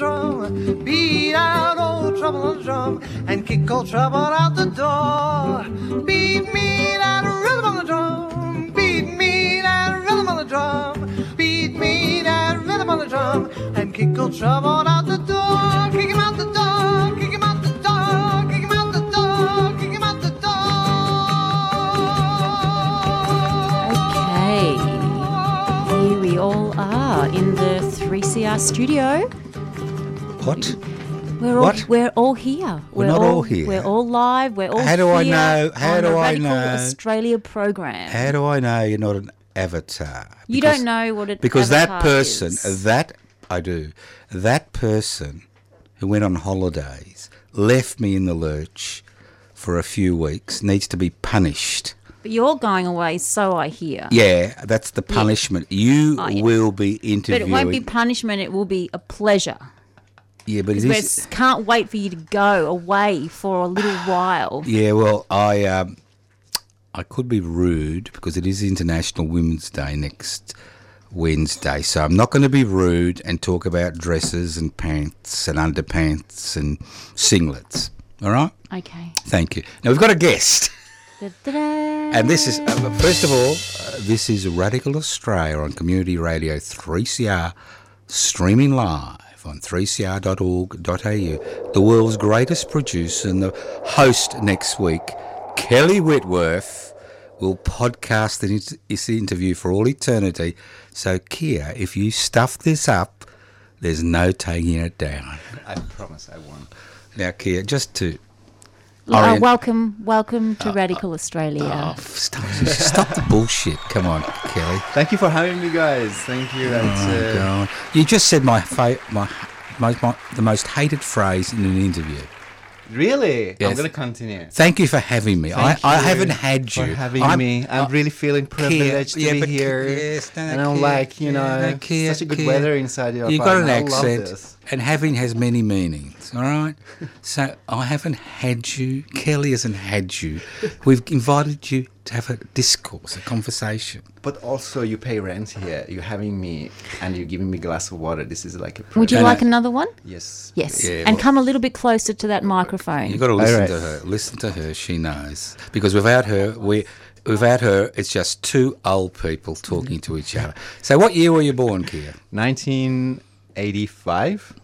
drum. Beat out old trouble on the drum. And kick old trouble out the door. Beat me that rhythm on the drum. Beat me that rhythm on the drum. Beat me that rhythm on the drum. And kick old trouble out the door. Kick him out the door. Kick him out the door. Kick him out the door. Kick him out the Okay, door. here we all are in the 3CR studio. What? We're all What? we're all here. We're not all here. We're all live. We're all How do I know- how do I know? Australia program. How do I know you're not an avatar? you Because- don't know what it Because that person, is. that I do, that person who went on holidays, left me in the lurch for a few weeks, needs to be punished. But you're going away, so I hear. Yeah, that's the punishment. You Oh, yeah. will be interviewed. But it won't be punishment. It will be a pleasure. Yeah, but it We can't wait for you to go away for a little while. Yeah, well, I um, I could be rude because it is International Women's Day next Wednesday, so I'm not going to be rude and talk about dresses and pants and underpants and singlets. All right, Okay. thank you. Now we've got a guest, and this is uh, first of all, uh, this is Radical Australia on Community Radio 3CR, streaming live on 3cr.org.au. The world's greatest producer and the host next week, Kelly Whitworth, will podcast this this interview for all eternity. So, Kia, if you stuff this up, there's no taking it down. I promise I won't. Now, Kia, just to Uh, welcome, welcome to Radical Australia. oh, stop, stop the bullshit. Come on, Kelly. Thank you for having me, guys. Thank you. That's, Oh, uh, God. You just said my, fa- my, my, my the most hated phrase in an interview. really? Yes. I'm gonna continue. Thank you for having me. I, Thank I you haven't had for you. having I'm- me. I'm I- really feeling privileged yeah, to but be Ki- here. yes, no, and I'm Ki- like, you know, yeah, no, Ki- such a good Ki- weather inside your you've got an apartment. I love accent, this. And having has many meanings. All right. so I haven't had you. Kelly hasn't had you. We've invited you to have a discourse, a conversation. But also, you pay rent here. You're having me, and you're giving me a glass of water. This is like a. Would you And like I- another one? Yes. Yes. Yeah, and well- come a little bit closer to that microphone. You've got to listen right. to her. Listen to her. She knows because without her, we. Without her, it's just two old people talking to each other. So, what year were you born, Kia? 1985.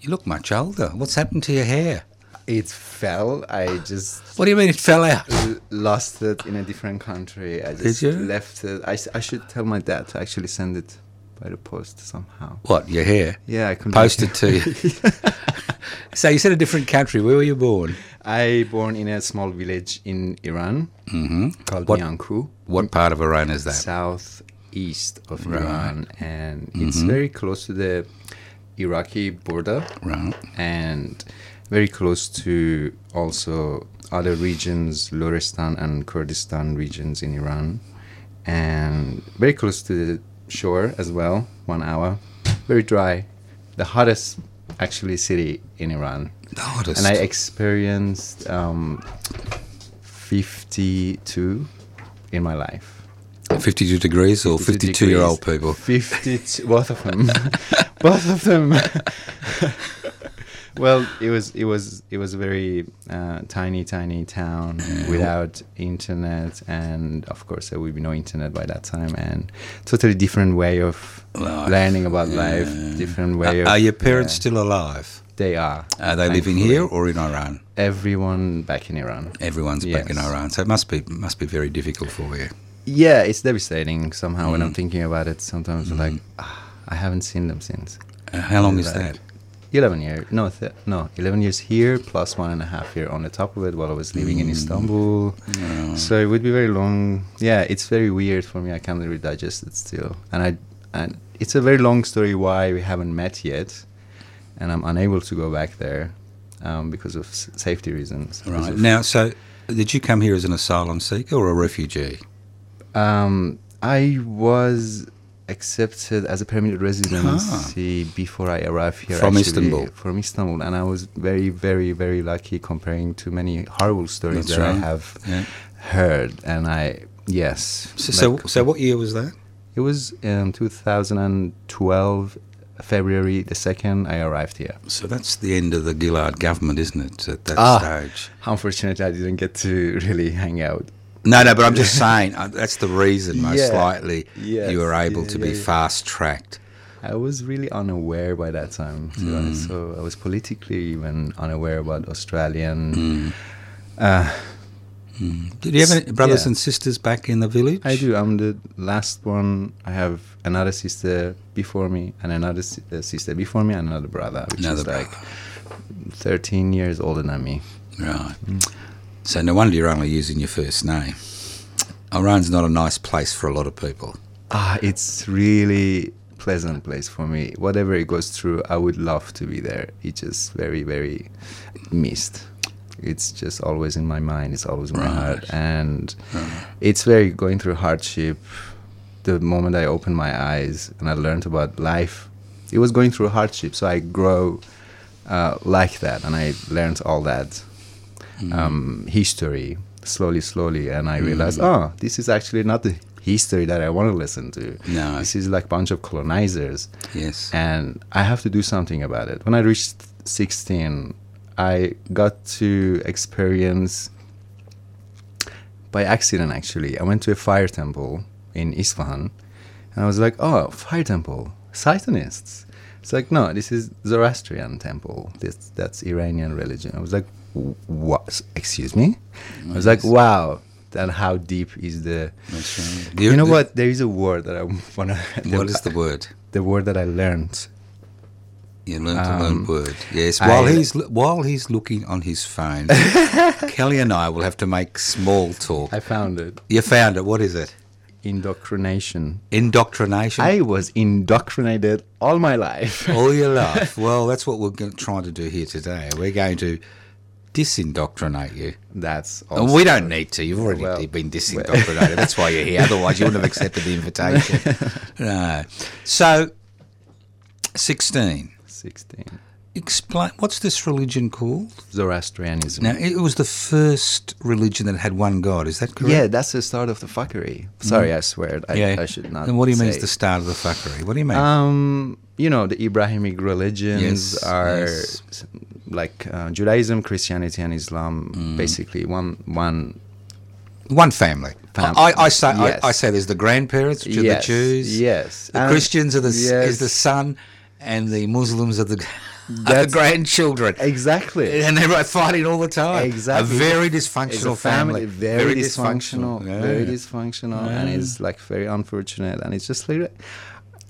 You look much older. What's happened to your hair? It fell. I just What do you mean it fell out? lost it in a different country. I just you? left it. I, I should tell my dad to actually send it by the post somehow. What, your hair? Yeah, I couldn't Posted to you. so you said a different country. Where were you born? I born in a small village in Iran mm-hmm. called What- Mianku, What part of Iran is that? Southeast of Right. Iran, and it's very close to the Iraqi border, Right. and very close to also other regions, Lorestan and Kurdistan regions in Iran, and very close to the shore as well. One hour, very dry, the hottest actually city in Iran. The hottest. And I experienced um, 52 in my life. 52 degrees or 52 year old people? 52, both of them. both of them. well, it was it was it was a very uh, tiny, tiny town without internet, and of course there would be no internet by that time, and totally different way of Life, learning about life, different way Are, of. are your parents yeah. still alive? They are. Are they living here or in Iran? Everyone back in Iran. Everyone's back in Iran, so it must be must be very difficult for you. Yeah, it's devastating somehow when Mm. I'm thinking about it. Sometimes I'm like, ah, I haven't seen them since. Uh, how long is that? 11 years. No, no, 11 years here plus one and a half year on the top of it while I was living Mm. in Istanbul. So it would be very long. Yeah, it's very weird for me. I can't really digest it still. And I and it's a very long story why we haven't met yet. And I'm unable to go back there um, because of s- safety reasons. because Right of- now, so did you come here as an asylum seeker or a refugee? Um, I was accepted as a permanent residency before I arrived here. From actually, Istanbul. From Istanbul, and I was very, very, very lucky comparing to many horrible stories That's that I have Yeah. heard. And I, yes. So, so, like- so what year was that? it was in 2012, February the second. I arrived here. So that's the end of the Gillard government, isn't it? At that Ah. stage. Unfortunately, I didn't get to really hang out. No, no, but I'm just saying uh, that's the reason, most Yeah. likely, Yes, you were able yeah, to be yeah, yeah. fast tracked. I was really unaware by that time, to be Mm. honest. So I was politically even unaware about Australian. Mm. Uh, Did you have any brothers and sisters back in the village? I do. I'm the last one. I have another sister before me, and another si- uh, sister before me, and another brother, which Another is like 13 years older than me. Right. So no wonder you're only using your first name. Iran's not a nice place for a lot of people. Ah, it's really pleasant place for me. Whatever it goes through, I would love to be there. It's just very, very missed. It's just always in my mind. It's always in my heart, Right. and it's very going through hardship. The moment I opened my eyes and I learned about life, it was going through hardship. So I grow uh, like that, and I learned all that um, history slowly, slowly, and I realized, oh, this is actually not the history that I want to listen to. No. this is like bunch of colonizers, Yes. and I have to do something about it. When I reached 16, I got to experience by accident. Actually, I went to a fire temple in Isfahan, and I was like, oh, fire temple, Satanists. It's like, no, this is Zoroastrian temple. This that's Iranian religion. I was like, "Wh- what? Excuse me? I was like, wow. Then how deep is the? Right. You know what? There is a word that I wanna. What is the word? the word that I learned? You learned to learn Um, word. Yes. While I- he's while he's looking on his phone, Kelly and I will have to make small talk. I found it. You found it. What is it? Indoctrination. Indoctrination. I was indoctrinated all my life. All your life. Well, that's what we're going to try to do here today. We're going to disindoctrinate you. That's And also we don't need to. You've already Well, been disindoctrinated. That's why you're here. Otherwise, you wouldn't have accepted the invitation. no. So, 16. 16. Explain. What's this religion called? Zoroastrianism. Now, it was the first religion that had one god. Is that correct? yeah, that's the start of the fuckery. Sorry, I swear. I, I should not. Then what do you mean is the start of the fuckery? What do you mean? Um, you know, the Abrahamic religions Yes, are yes. Like uh, Judaism, Christianity, and Islam. Mm. Basically, one one. one family. Fam- I, I say Yes. I, I say there's the grandparents, which are Yes, the Jews. yes. The Christians are the s is the son, and the Muslims are the, are the grandchildren. Exactly. And they're fighting all the time. Exactly. A very dysfunctional a family, family. very, dysfunctional, Yeah. very dysfunctional, and it's like very unfortunate. And it's just like,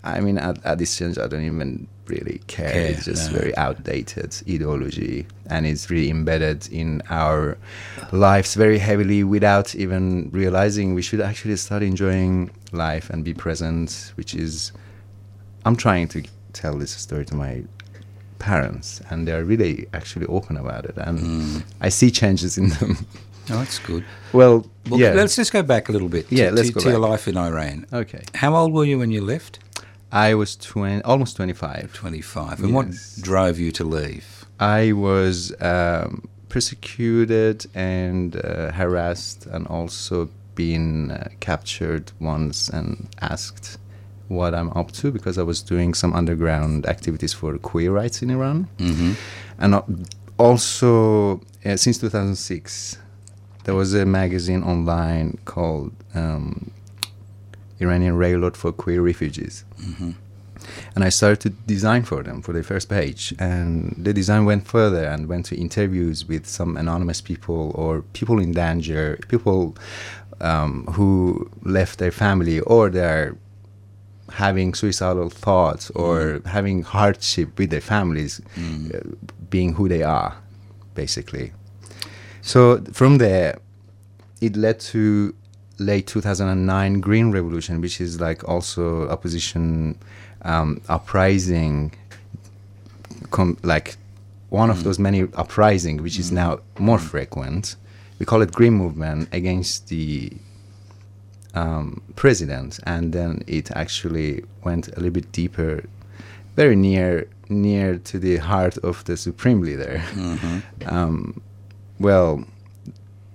I mean, at, at this stage, I don't even really care. Care, it's just no. very outdated ideology, and it's really embedded in our lives very heavily without even realizing. We should actually start enjoying life and be present, which is. I'm trying to tell this story to my parents, and they're really actually open about it, and Mm. I see changes in them. Oh, that's good. well, Well, yeah. let's just go back a little bit. Yeah, to, let's to, go to your life in Iran. okay. How old were you when you left? I was 20, almost 25. 25. And what drove you to leave? I was um, persecuted and uh, harassed, and also been uh, captured once and asked what I'm up to because I was doing some underground activities for queer rights in Iran. Mm-hmm. And uh, also, uh, since 2006, there was a magazine online called um, Iranian Railroad for Queer Refugees. Mm-hmm. and I started to design for them for the first page. And the design went further and went to interviews with some anonymous people or people in danger, people um, who left their family or they're having suicidal thoughts or having hardship with their families, uh, being who they are, basically. So from there, it led to late 2009 Green Revolution, which is like also opposition um, uprising, com- like one of those many uprising, which is now more frequent. We call it Green Movement against the um, president, and then it actually went a little bit deeper, very near near to the heart of the supreme leader. Um, well,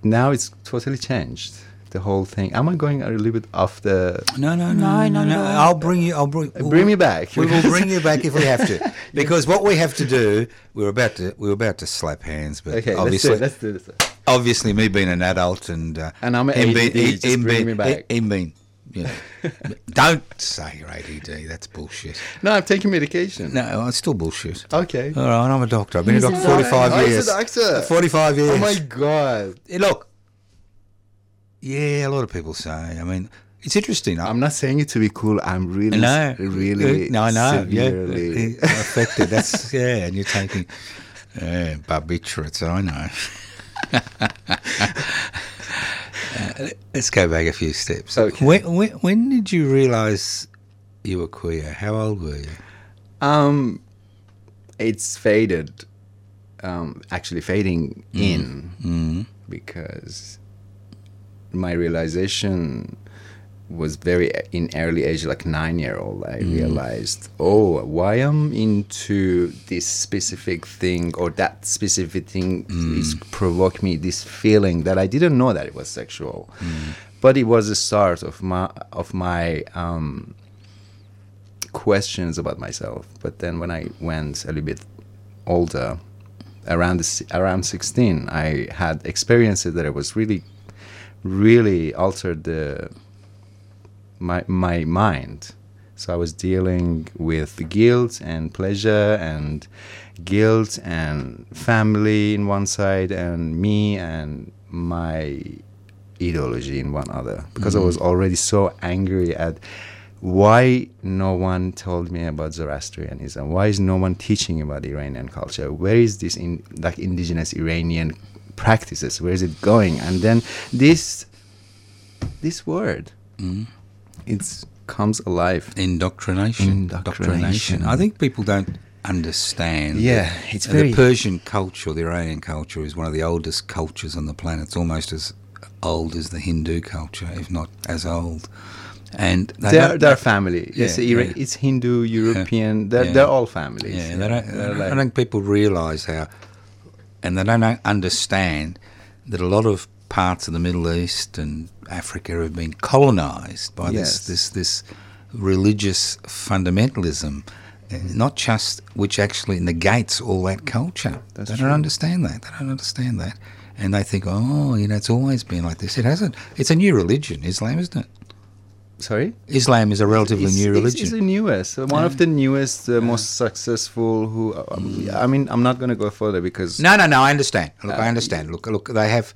now it's totally changed. The whole thing. Am I going a little bit off the? No, no, No, no, no, no. I'll bring you. I'll bring. Bring me back. We will bring you back if we have to, because what we have to do. we're about to. we're about to slap hands, but Okay, obviously, let's do. Let's do this. obviously, me being an adult and uh, And I'm him ADD, just bring being- me back. Him being, you know, don't say you're ADD. That's bullshit. No, I'm taking medication. No, it's still bullshit. Okay. All right, I'm a doctor. I've been He's a a doctor 45 Oh, he's a years. doctor. 45 years. Oh my god. Hey, look. Yeah, a lot of people say. I mean, it's interesting. I'm not saying it to be cool. I'm really, no, really, no, I know. severely. Yeah, affected. That's yeah, and you're taking yeah, barbiturates. I know. Uh, let's go back a few steps. Okay. When, when, when did you realise you were queer? How old were you? Um, it's faded. Um, actually fading in Mm. because my realization was very in early age, like nine year old. I mm. realized, oh, why I'm into this specific thing or that specific thing mm. is provoke me this feeling that I didn't know that it was sexual, mm. but it was the start of my of my um, questions about myself. But then when I went a little bit older, around the, around 16, I had experiences that I was really, really altered the my my mind. So I was dealing with guilt and pleasure and guilt and family in one side and me and my ideology in one other because I mm-hmm. was already so angry at why no one told me about Zoroastrianism? Why is no one teaching about Iranian culture? Where is this in like indigenous Iranian practices? Where is it going? And then this this word, mm. it comes alive. Indoctrination. Indoctrination. I think people don't understand. Yeah, it's the very- Persian culture, the Iranian culture, is one of the oldest cultures on the planet. It's almost as old as the Hindu culture, if not as old. And they They're, they're family. Yeah, Ira- yeah. it's Hindu, European. They're, Yeah. they're all families. Yeah, they don't, They're I don't think people realise how, and they don't understand that a lot of parts of the Middle East and Africa have been colonised by Yes. this this this religious fundamentalism, not just which actually negates all that culture. That's they don't understand that. They don't understand that, and they think, oh, you know, it's always been like this. It hasn't. It's a new religion, Islam, isn't it? Sorry? Islam is a relatively It's- new religion. It's, the newest, uh, one of the newest, uh, most successful. Who um, I mean, I'm not going to go further because No, no, no. I understand. Look, I Uh, understand. Look, look. They have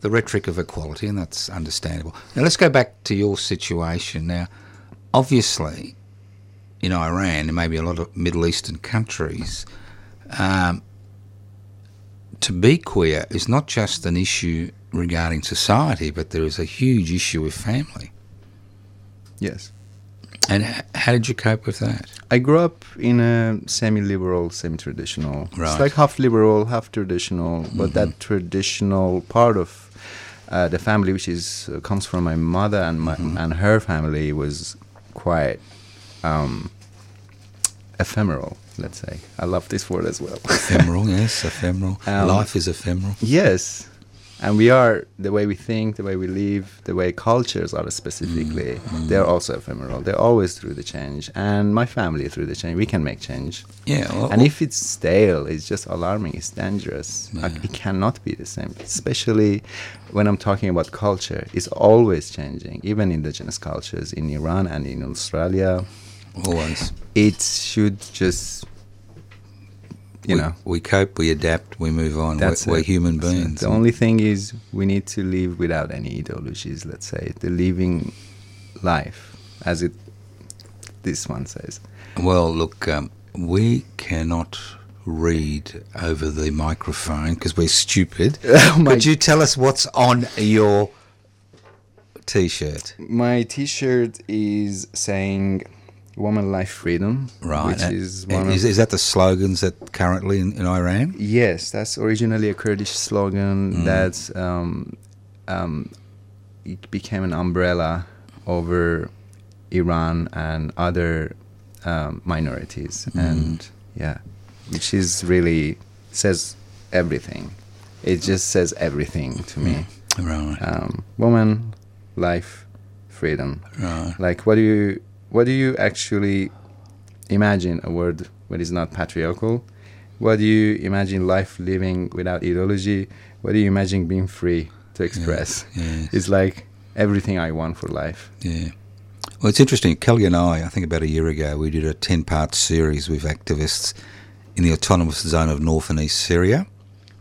the rhetoric of equality, and that's understandable. Now, let's go back to your situation. Now, obviously, in Iran and maybe a lot of Middle Eastern countries, um, to be queer is not just an issue regarding society, but there is a huge issue with family. Yes, And how did you cope with that? I grew up in a semi-liberal, semi-traditional. Right. Mm-hmm. It's like half liberal, half traditional. But that traditional part of uh, the family, which is uh, comes from my mother and my Mm-hmm. and her family, was quite um, ephemeral. Let's say I love this word as well. Ephemeral, yes, ephemeral. Um, Life is ephemeral. Yes. And we are the way we think, the way we live, the way cultures are specifically, Mm-hmm. they're also ephemeral. They're always through the change. And my family through the change. We can make change. Yeah. well- And if it's stale, it's just alarming, it's dangerous. Yeah. it cannot be the same. Especially when I'm talking about culture, it's always changing. Even indigenous cultures in Iran and in Australia, Always. it should just, you we, know, we cope, we adapt, we move on. That's we're, we're human That's it. beings. The only thing is we need to live without any ideologies. Let's say the living life, as it this one says. Well, look, um, we cannot read over the microphone because we're stupid. Oh Could you tell us what's on your T-shirt? My T-shirt is saying "Woman, Life, Freedom," Right. which is one is, is that the slogans that currently in, in Iran? Yes, that's originally a Kurdish slogan Mm. that um, um, it became an umbrella over Iran and other um, minorities, Mm. and yeah, which is really says everything. It just says everything to me. Right. Um, woman, life, freedom. Right. Like, what do you what do you actually imagine a world that is not patriarchal? What do you imagine life living without ideology? What do you imagine being free to express? yes. It's like everything I want for life. Yeah. Well, it's interesting. Kelly and I, I think about a year ago, we did a 10 part series with activists in the autonomous zone of north and east Syria.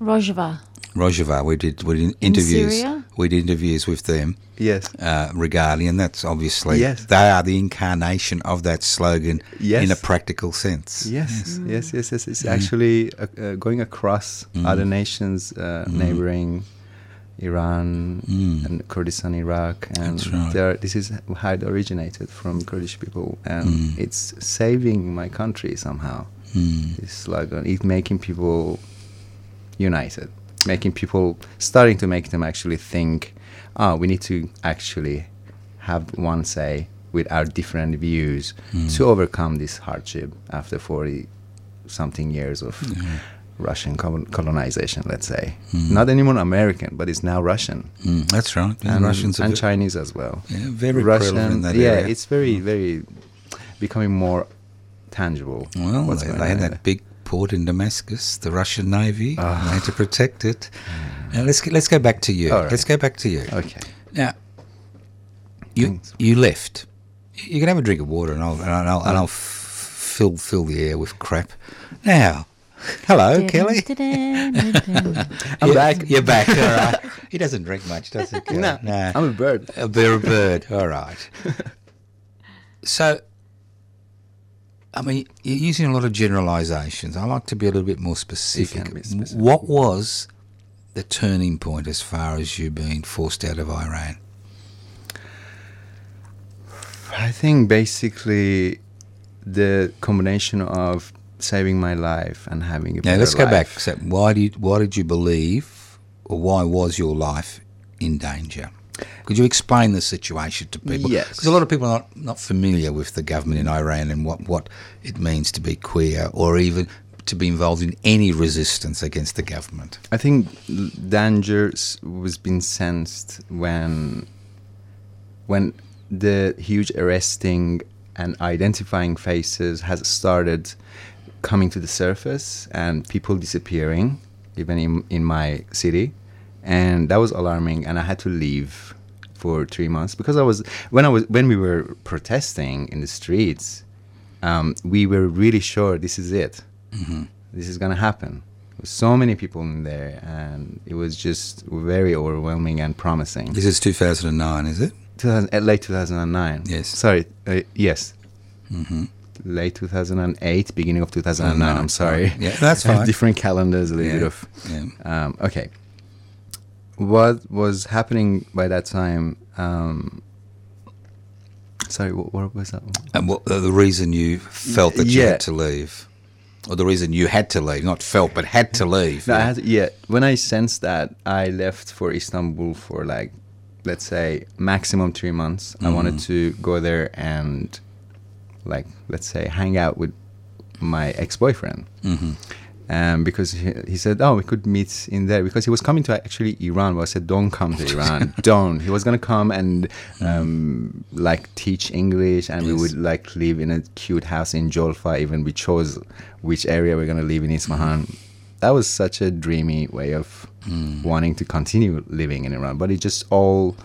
Rojava. Rojava, we did, we did interviews. Syria? We did interviews with them Yes. uh, regarding, and that's obviously, Yes. they are the incarnation of that slogan Yes. in a practical sense. Yes, yes, yes, yes. It's actually uh, uh, going across other nations, uh, neighboring Iran and Kurdistan, Iraq, and That's right. there, this is how it originated from Kurdish people, and it's saving my country somehow. This slogan, it's making people united, making people starting to make them actually think, ah, we need to actually have one say with our different views to overcome this hardship after 40 something years of Russian colonization, let's say. Not anymore American, but it's now Russian. Mm, that's right. And, And, Russians and Chinese as well. yeah, very that yeah, area. it's very, very becoming more tangible. Well, they, they had that big port in Damascus, the Russian Navy. Ah. They had to protect it. Now let's let's go back to you. All right. Let's go back to you. Okay. Now, you Thanks. you left. You can have a drink of water, and I'll and I'll, and I'll f- fill fill the air with crap. Now, hello, Kelly. I'm You're- back. You're back. All right. He doesn't drink much, does he? Kelly? No, no. I'm a bird. A bear a bird. All right. So, I mean, you're using a lot of generalizations. I like to be a little bit more specific. specific. What was the turning point as far as you being forced out of Iran? I think basically the combination of saving my life and having a Now let's go back. So, why did why did you believe, or why was your life in danger? Could you explain the situation to people? Yes. Because a lot of people are not, not familiar with the government in Iran and what, what it means to be queer or even to be involved in any resistance against the government. I think danger was being sensed when when the huge arresting and identifying faces has started coming to the surface and people disappearing even in in my city and that was alarming and I had to leave for 3 months because I was when I was when we were protesting in the streets um, we were really sure this is it this is gonna happen. With so many people in there, and it was just very overwhelming and promising. This is 2009, is it? 2000, uh, late 2009. Yes. Sorry. Uh, yes. Mm-hmm. Late 2008, beginning of 2009. I'm sorry. Yeah, that's fine. Different calendars, a little Yeah, bit of. yeah. Um, okay. What was happening by that time? Um, sorry, what, what was that? And what, the reason you felt that you Yeah. had to leave, or the reason you had to leave, not felt, but had to leave. No, I yeah. had yeah. When I sensed that, I left for Istanbul for like, let's say, maximum three months. I wanted to go there and, like, let's say, hang out with my ex-boyfriend. Mm-hmm. Um, because he, he said, oh, we could meet in there because he was coming to actually Iran. But I said, don't come to Iran, don't. He was gonna come and um, like teach English, and we would like live in a cute house in Jolfa. Even we chose which area we're gonna live in Isfahan. That was such a dreamy way of wanting to continue living in Iran, but it just all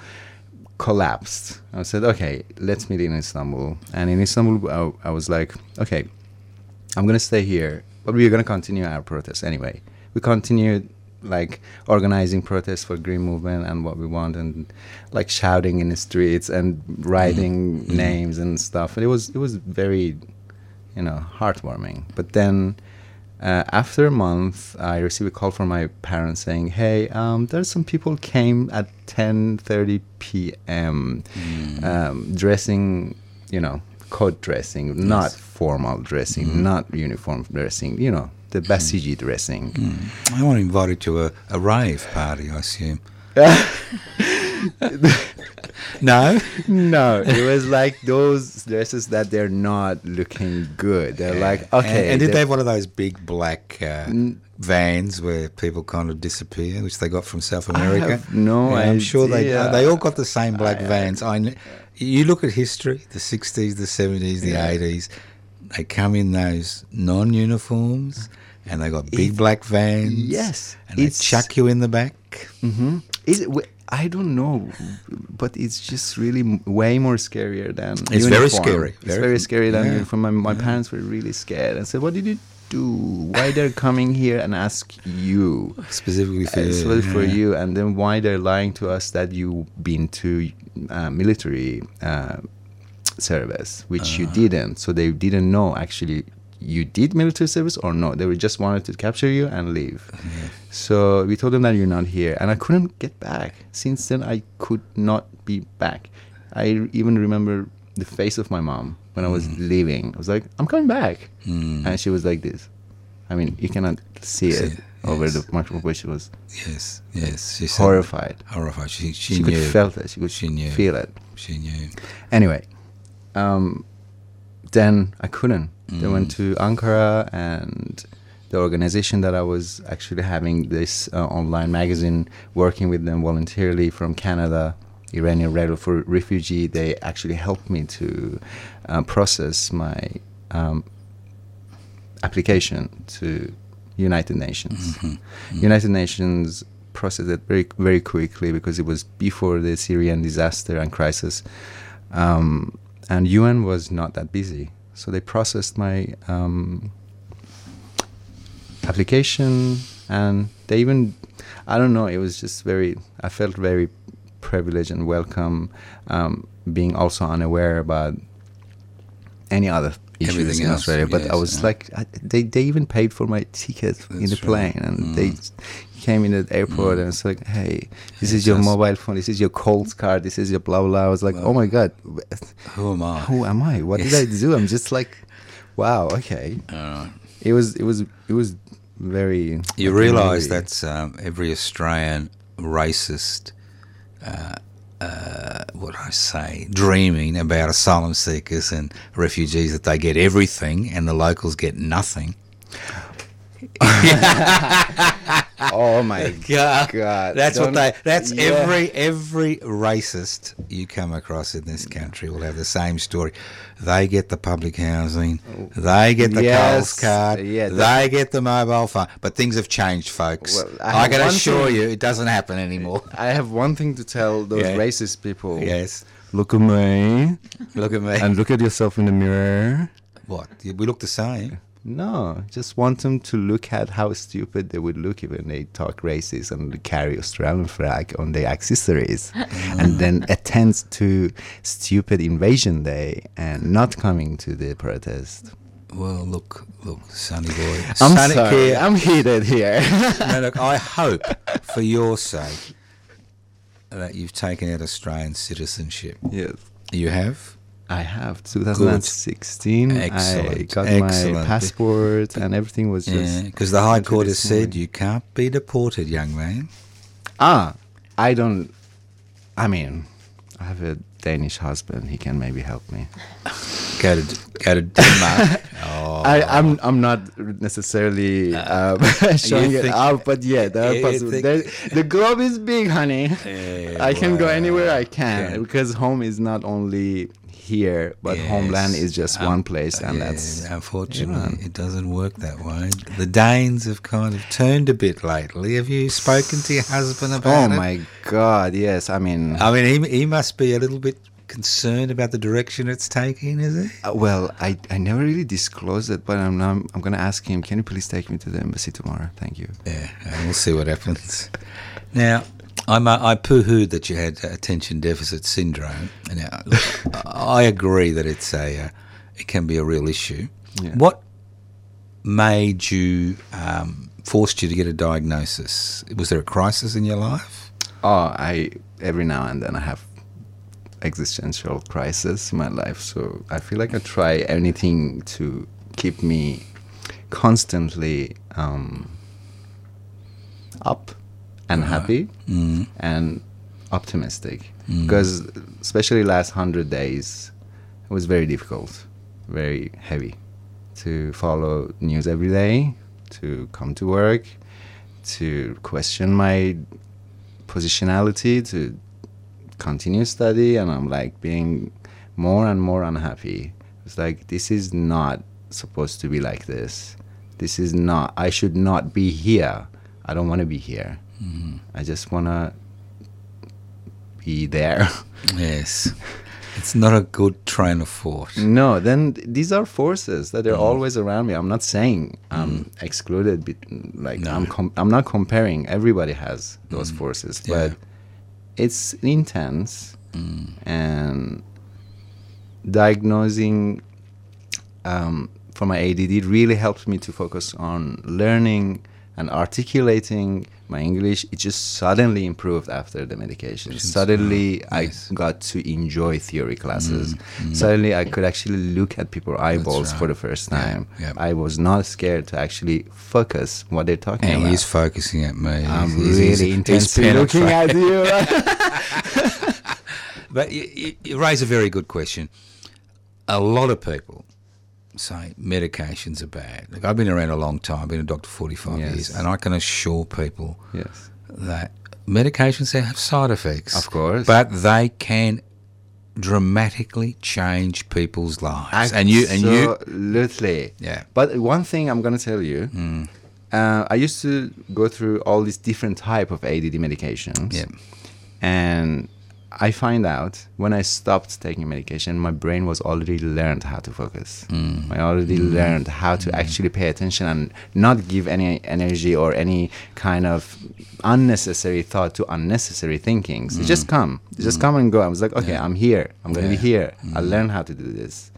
collapsed. I said, okay, let's meet in Istanbul. And in Istanbul, I, I was like, okay, I'm gonna stay here, but we were gonna continue our protest anyway. We continued like organizing protests for green movement and what we want, and like shouting in the streets and writing names and stuff. And it was it was very, you know, heartwarming. But then. Uh, after a month, I received a call from my parents saying, "Hey, um, there's some people came at 10:30 p.m. Um, dressing, you know, coat dressing, not formal dressing, mm-hmm. not uniform dressing. You know, the mm-hmm. Basiji dressing." Mm. I want to invite you to a, a rave party, I assume. no? no, it was like those dresses that they're not looking good. They're like, okay, And, did they're- have one of those big black uh, vans where people kind of disappear, which they got from South America? no I'm sure they idea. Uh, they all got the same black vans. I you look at history, the 60s, the 70s, the 80s, they come in those non-uniforms and they got big It- black vans. Yes, And they chuck you in the back. Mm-hmm. Is it, I don't know, but it's just really way more scarier than. It's very uniform. scary, It's very- very, scary than yeah, uniform. My, my parents were really scared and said, "What did you do? Why they're coming here and ask you?" Specifically for Uh, you. For yeah. you, and then why they're lying to us that you've been to uh, military uh, service, which you Uh-huh. didn't. So they didn't know actually you did military service or no. They were just wanted to capture you and leave. So we told them that you're not here, and I couldn't get back. Since then, I could not be back. I even remember the face of my mom when I was Mm. leaving. I was like, "I'm coming back," and she was like this. I mean, you cannot see See it it, over yes. the microphone, but she was Yes, yes. She said- horrified. Horrified. She, she, She, knew. could felt it. She could She knew. feel it. She knew. Anyway, um, then I couldn't. They went Mm. to Ankara and the organization that I was actually having this uh, online magazine, working with them voluntarily from Canada, Iranian Railroad for Refugee. They actually helped me to uh, process my um, application to United Nations. United Nations processed it very very quickly because it was before the Syrian disaster and crisis, um, and UN was not that busy, so they processed my um, application, and they even I don't know. It was just very. I felt very privileged and welcome, um, being also unaware about any other Everything in else, Australia. But I was yeah. like, I, they they even paid for my ticket in the That's right. plane, and they Mm. came in the airport and it's like, hey, this Yeah, is your mobile phone, this is your Coles card, this is your blah blah. I was like, oh my god, Who am I? who am I? What did I do? I'm just like, wow, okay. Alright. It was it was it was very. You realise that's um, every Australian racist, uh, uh, what I say, dreaming about asylum seekers and refugees that they get everything and the locals get nothing. Oh my God, God, that's what don't- they. That's yeah. every every racist you come across in this country will have the same story. They get the public housing, they get the Yes, Coles card, yeah, they get the mobile phone. But things have changed, folks. Well, I I, can assure thing- you, it doesn't happen anymore. I have one thing to tell those Yeah. racist people. Yes, Look at me look at me. and look at yourself in the mirror. what? We look the same. No, just want them to look at how stupid they would look when they talk racist and carry Australian flag on their accessories, and then attend to stupid invasion day and not coming to the protest. Well, look, look, Sonny boy. I'm Sonny sorry, Care- I'm heated here. no, look, I hope for your sake that you've taken out Australian citizenship. yes. You have? I have 2016. I Excellent, got excellent. my passport and everything was just Yeah, because the High Court has said you can't be deported, young man. Ah, I don't. I mean, I have a Danish husband. He can maybe help me. Go to go to Denmark. oh, I, I'm I'm not necessarily um, showing it out, but yeah, there are you possi- think- there- the globe is big, honey. Yeah, I can go anywhere I can Yeah. because home is not only here, but homeland is just Um, one place, and yeah, that's unfortunately Iran. it doesn't work that way. The Danes have kind of turned a bit lately. Have you spoken to your husband oh about it? Oh my god, yes. I mean, I mean, he, he must be a little bit concerned about the direction it's taking, is he? Uh, well, I, I never really disclosed it, but I'm I'm, I'm gonna ask him. Can you please take me to the embassy tomorrow? Thank you. Yeah, and we'll see what happens. Now, I'm, uh, I poo-hooed that you had attention deficit syndrome. And Now, I agree that it's a, uh, it can be a real issue. Yeah. What made you, um, forced you to get a diagnosis? Was there a crisis in your life? Oh, I every now and then I have existential crisis in my life, so I feel like I try anything to keep me constantly um, up and happy Mm. and optimistic. Because especially last hundred days, it was very difficult, very heavy to follow news every day, to come to work, to question my positionality, to continue study, and I'm like being more and more unhappy. It's like this is not supposed to be like this. This is not. I should not be here. I don't want to be here. Mm-hmm. I just want to be there. Yes. It's not a good train of thought. no, then these are forces that are mm. always around me. I'm not saying mm. I'm excluded. Be- like No. I'm, com- I'm not comparing. Everybody has those mm. forces, Yeah. but it's intense and diagnosing um, for my ADD really helped me to focus on learning and articulating my English. It just suddenly improved after the medication. Suddenly, ah, I yes. got to enjoy theory classes. Mm, mm. Suddenly, I could actually look at people's eyeballs for the first time. yeah. I was not scared to actually focus what they're talking And about. he's focusing at me. I'm He's- he's- really he's intensely looking at you. But you, you raise a very good question. A lot of people say medications are bad. Like I've been around a long time, I've been a doctor 45 Yes. years, and I can assure people yes. that medications they have side effects. Of course. But they can dramatically change people's lives. And you and you Absolutely. Yeah. But one thing I'm gonna tell you, uh, I used to go through all these different type of ADD medications. Yeah. And I find out when I stopped taking medication, my brain was already learned how to focus. Mm. I already mm. learned how to mm. actually pay attention and not give any energy or any kind of unnecessary thought to unnecessary thinkings. Just come. It just come and go. I was like, okay, I'm here. I'm gonna be Yeah. here. I learned how to do this.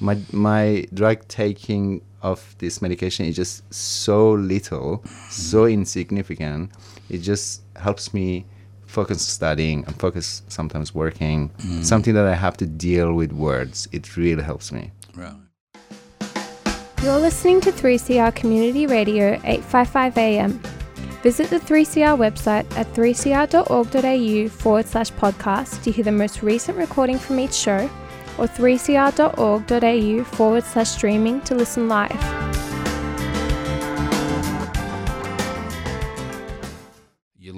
My my drug taking of this medication is just so little, so insignificant. It just helps me focus studying and focus sometimes working. Mm. Something that I have to deal with words. It really helps me. right. You're listening to 3CR Community Radio 855 AM. Visit the 3CR website at 3cr.org.au forward slash podcast to hear the most recent recording from each show or 3cr.org.au forward slash streaming to listen live.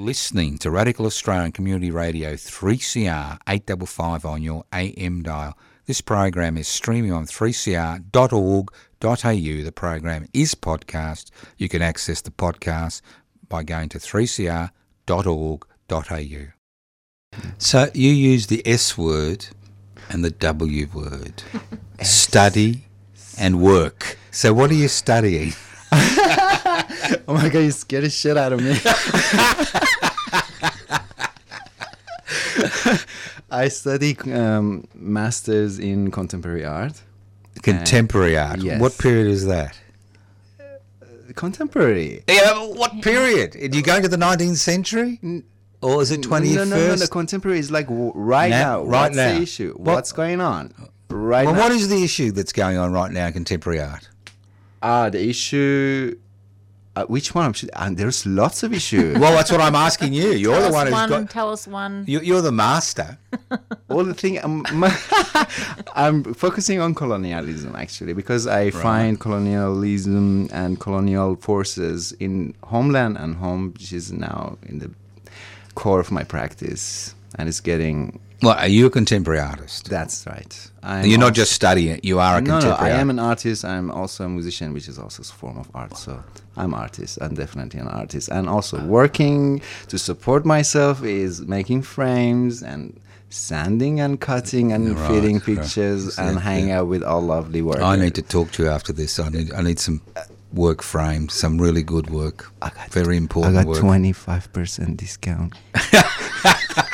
Listening to Radical Australian Community Radio 3CR 855 on your AM dial. This program is streaming on 3cr.org.au. The program is podcast. You can access the podcast by going to 3cr.org.au. So you use the S word and the W word. Study and work. So what are you studying? Oh my god, you scared the shit out of me. I study um, masters in contemporary art. Contemporary art. yes. What period is that? Contemporary. Yeah, what period? Are you going to the 19th century? Or is it 21st? No, no, no, no. Contemporary is like right Now- now. right What's now. the issue? What- What's going on? Right well, now. what is the issue that's going on right now in contemporary art? Ah, the issue. Uh, which one? Should, and there's lots of issues. Well, that's what I'm asking you. You're tell the one who's one, got. tell us one. You, you're the master. all the thing I'm, I'm focusing on colonialism actually because I find colonialism and colonial forces in homeland and home, which is now in the core of my practice. and it's getting. Well, are you a contemporary artist? That's right. I'm You're not just studying it. You are a no, no. I am an artist. I'm also a musician, which is also a form of art. So I'm artist. I'm definitely an artist, and also ah. working to support myself is making frames and sanding and cutting and Right, pictures and hanging yeah. out with all lovely work. I need to talk to you after this. I need. I need some work frames. Some really good work. I got- Very important. I got work. twenty five percent discount.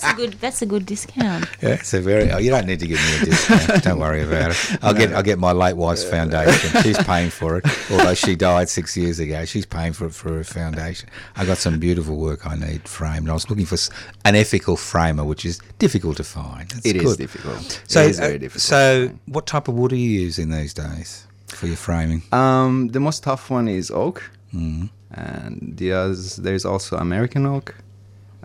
That's a good. That's a good discount. Yeah, it's a very. Oh, you don't need to give me a discount. don't worry about it. I'll get. I'll get my late wife's foundation. She's paying for it. Although she died six years ago, she's paying for it for her foundation. I got some beautiful work I need framed. I was looking for an ethical framer, which is difficult to find. It's It is good. difficult. So, it is uh, very difficult. so what type of wood are you using these days for your framing? Um, the most tough one is oak, Mm. and the others there's also American oak.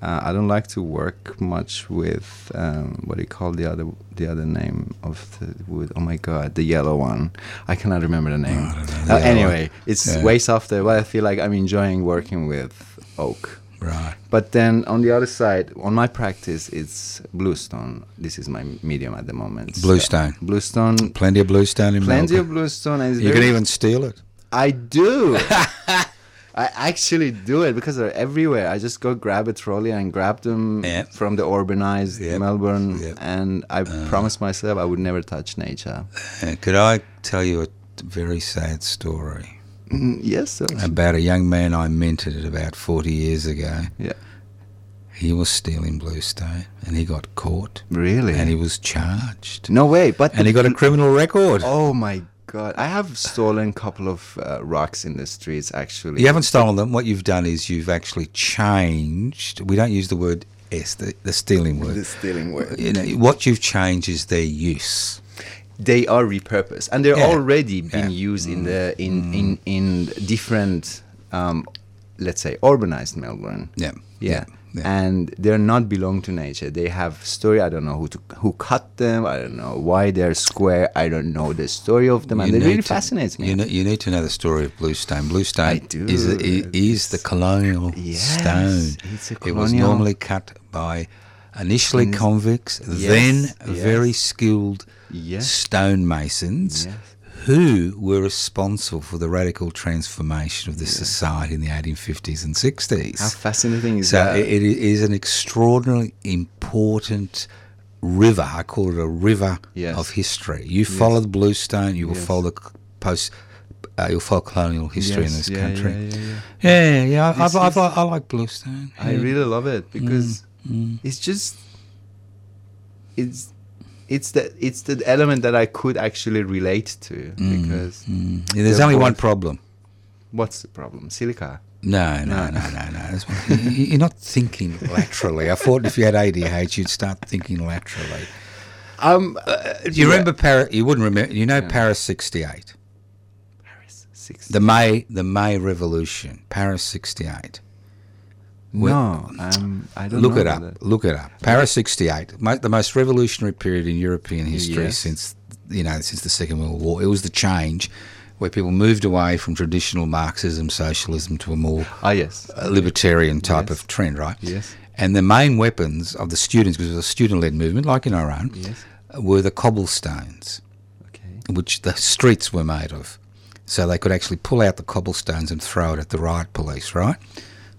Uh, I don't like to work much with um, what do you call the other the other name of the wood? Oh my god, the yellow one. I cannot remember the name. I don't know, the Uh, anyway, one. it's Yeah. way softer, but I feel like I'm enjoying working with oak. Right. But then on the other side, on my practice, it's bluestone. This is my medium at the moment. So- Bluestone. Bluestone. Plenty of bluestone in Plenty of bluestone. And You can even steal it. I do. I actually do it because they're everywhere. I just go grab a trolley and grab them Yeah. from the urbanized Yep. Melbourne, Yep. and I promised myself I would never touch nature. Uh, could I tell you a very sad story? Mm, yes, sir. about a young man I mentored about 40 years ago. yeah, He was stealing bluestone and he got caught really. and he was charged. no way, but And he got a criminal record. Oh my god! I have stolen a couple of uh, rocks in the streets. Actually, You haven't stolen them. What you've done is you've actually changed. We don't use the word S, the, the stealing word. the stealing word. You know, what you've changed is their use. they are repurposed and they're Yeah. already being Yeah. used in the in in in different um, let's say urbanized Melbourne. Yeah. Yeah. yeah. And they're not belong to nature. They have story. I don't know who to, who cut them. I don't know why they're square. I don't know the story of them, and You it really to- fascinates me. You, know, you need to know the story of Bluestone. Bluestone. Is, is the colonial Yes, stone. it's a It was normally cut by initially convicts, Yes, then yes. very skilled Yes. stonemasons. Who were responsible for the radical transformation of the society in the 1850s and 60s. How fascinating is So that? it, it is an extraordinarily important river. I call it a river Yes. of history. You follow the bluestone, you will Yes. follow the post. Uh, you'll follow colonial history in this yeah, country. yeah, yeah, yeah. Yeah, yeah. I, I've, I've, I like bluestone. I really love it because mm. it's just it's it's the it's the element that I could actually relate to because Mm. Yeah, there's only one problem. what's the problem? Silica. No, no, no, no, no. You- You're not thinking laterally. I thought if you had ADH, you'd start thinking laterally. Um, Do you remember Paris? You wouldn't remember. You know Paris '68, Paris six. the May, the May Revolution, Paris '68. No, um, I don't Look it up. that. Look it up. Paris '68, the most revolutionary period in European history Yes. since you know since the Second World War. It was the change where people moved away from traditional Marxism, socialism to a more Ah, yes. uh, libertarian type Yes. of trend, right? Yes. And the main weapons of the students, because it was a student-led movement, like in Iran, Yes. were the cobblestones, Okay. which the streets were made of. So they could actually pull out the cobblestones and throw it at the riot police, right?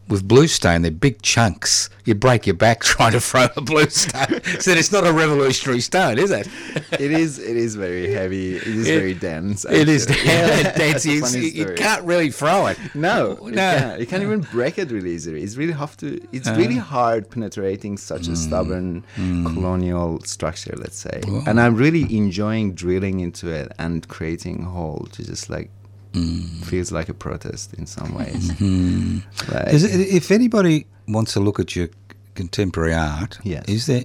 With bluestone, they're big chunks. You break your back trying to throw a bluestone. so it's not a revolutionary stone, is it? it is. It is very heavy. It is It- very dense. It is actually. That's dense. You, you can't really throw it. No, you No. can't. You can't even break it really easily. It's really hard to. It's really hard penetrating such a hmm. stubborn hmm. colonial structure, let's say. And I'm really enjoying drilling into it and creating a hole to just like Mm. feels like a protest in some ways. Mm-hmm. Like- Is it, if anybody wants to look at your contemporary art, Yes. is there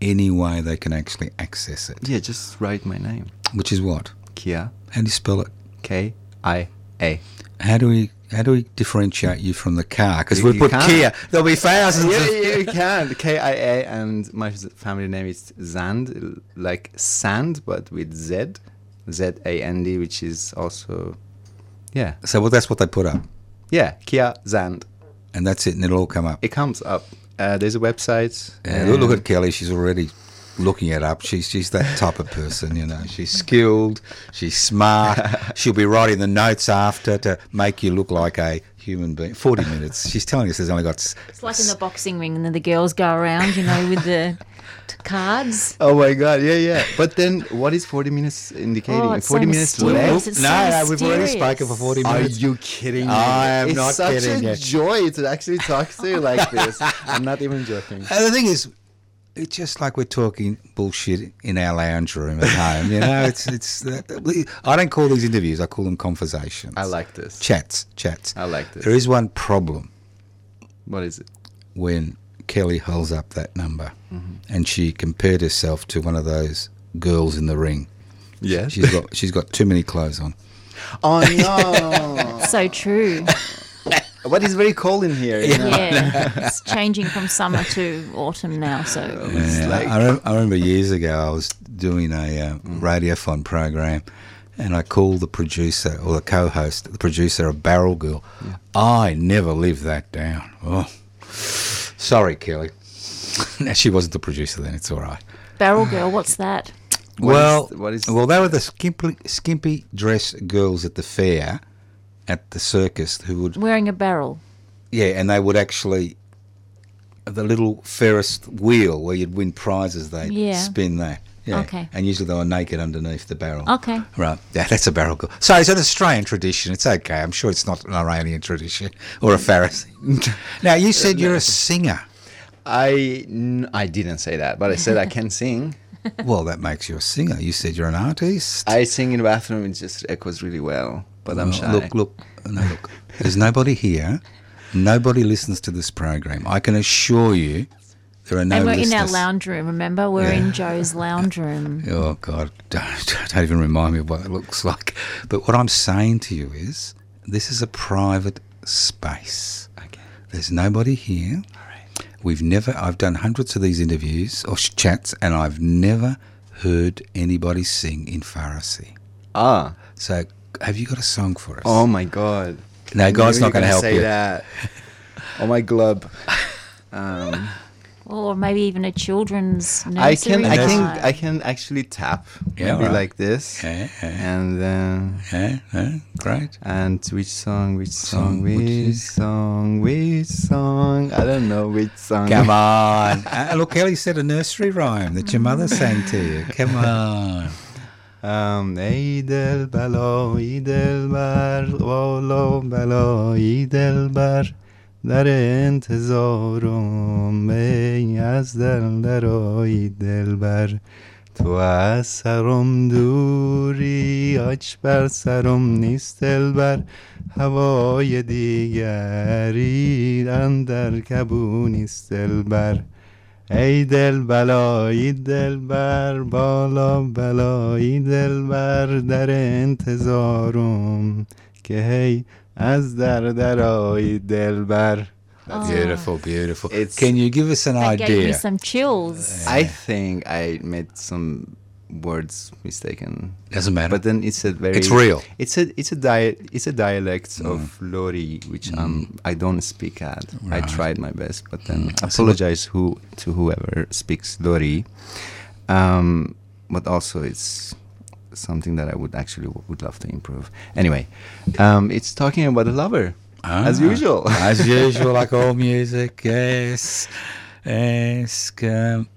any way they can actually access it? yeah, just write my name, Which is what? Kia How do you spell it? K I A. How do we how do we differentiate you from the car? Because we put can't. Kia. There'll be thousands. yeah, of, yeah, you can. K I A, and my family name is Zand, like sand, but with Z, Z A N D, which is also, yeah, So well, that's what they put up. yeah, Kia Zand. and that's it, and it'll all come up. It comes up. Uh, there's a website. Yeah, look, look at Kelly. She's already looking it up. She's she's that type of person, you know. She's skilled. She's smart. She'll be writing the notes after to make you look like a human being. Forty minutes. She's telling us there's only got. s- It's like in the boxing ring, and then the girls go around, you know, with the t- cards. Oh my god, yeah, yeah. But then, what is 40 minutes indicating? Oh, it's so 40 minutes mysterious. left? It's no, so no, we've already mysterious. spoken for forty minutes. Are minutes. you kidding me? I am it's not such kidding a joy to actually talk to you like this. I'm not even joking. And the thing is, it's just like we're talking bullshit in our lounge room at home. You know, it's it's. I don't call these interviews. I call them conversations. I like this. chats. Chats. I like this. There is one problem What is it? when Kelly holds up that number, Mm-hmm. and she compared herself to one of those girls in the ring. Yes. She's got she's got too many clothes on. oh no! So true. but it's very cold in here. you know? Yeah, it's changing from summer to autumn now. So Yeah, like- I, rem- I remember years ago I was doing a uh, radiophone program, and I called the producer or the co-host, the producer, a barrel girl. I never lived that down. Oh, sorry, Kelly. now she wasn't the producer then. It's all right. barrel girl, what's that? What well, is- what is- well, they were the skimpy, skimpy dress girls at the fair, at the circus, who would Wearing a barrel. yeah, and they would actually the little Ferris wheel where you'd win prizes. They Yeah. spin that. Yeah. Okay. And usually they were naked underneath the barrel. Okay. Right. Yeah, that's a barrel girl. So it's an Australian tradition. It's okay. I'm sure it's not an Iranian tradition or a Farsi. now you said you're a singer. I n- I didn't say that, but I said I can sing. Well, that makes you a singer. You said you're an artist. I sing in the bathroom. It just echoes really well, but I'm shy. Look, look, no, look. There's nobody here. Nobody listens to this program. I can assure you, there are no and we're listeners. in our lounge room, remember? We're in Joe's lounge room. Oh God, don't, don't even remind me of what it looks like. But what I'm saying to you is, this is a private space. Okay. There's nobody here. We've never. I've done hundreds of these interviews or sh- chats, and I've never heard anybody sing in Farsi. Ah. So, have you got a song for us? Oh my god. no, I God's not going to you were help say you. that. Oh my glove. Um, Or maybe even a children's nursery I can I can rhyme. I can actually tap Yeah, maybe right. like this Yeah, yeah, and then yeah, yeah, great. and which song which Song, song which which is- song which song I don't know which song Come on. uh, look, Ellie said a nursery rhyme that your mother sang to you. Come on. um ای دل بلایی دل بر والا بلایی دل بر در انتظارم ای از دل درایی دل بر تو از سرم دوری آچ بر سرم نیست دل بر هوای دیگری اندر کبو نیست دل بر ای دل بلایی دل بر بالا بلایی دل بر در انتظارم که هی از در درایی دل بر Beautiful, beautiful. It's- Can you give us an that gave me idea? some chills. I think I made some words mistaken Doesn't matter. but then it's a very It's real. it's a it's a dia- it's a dialect of lori which um i don't speak at i Right. tried my best but then Mm. apologize who to whoever speaks lori um but also it's something that i would actually would love to improve anyway um it's talking about a lover as Ah. usual As usual, like all music, yes. Yes. Um,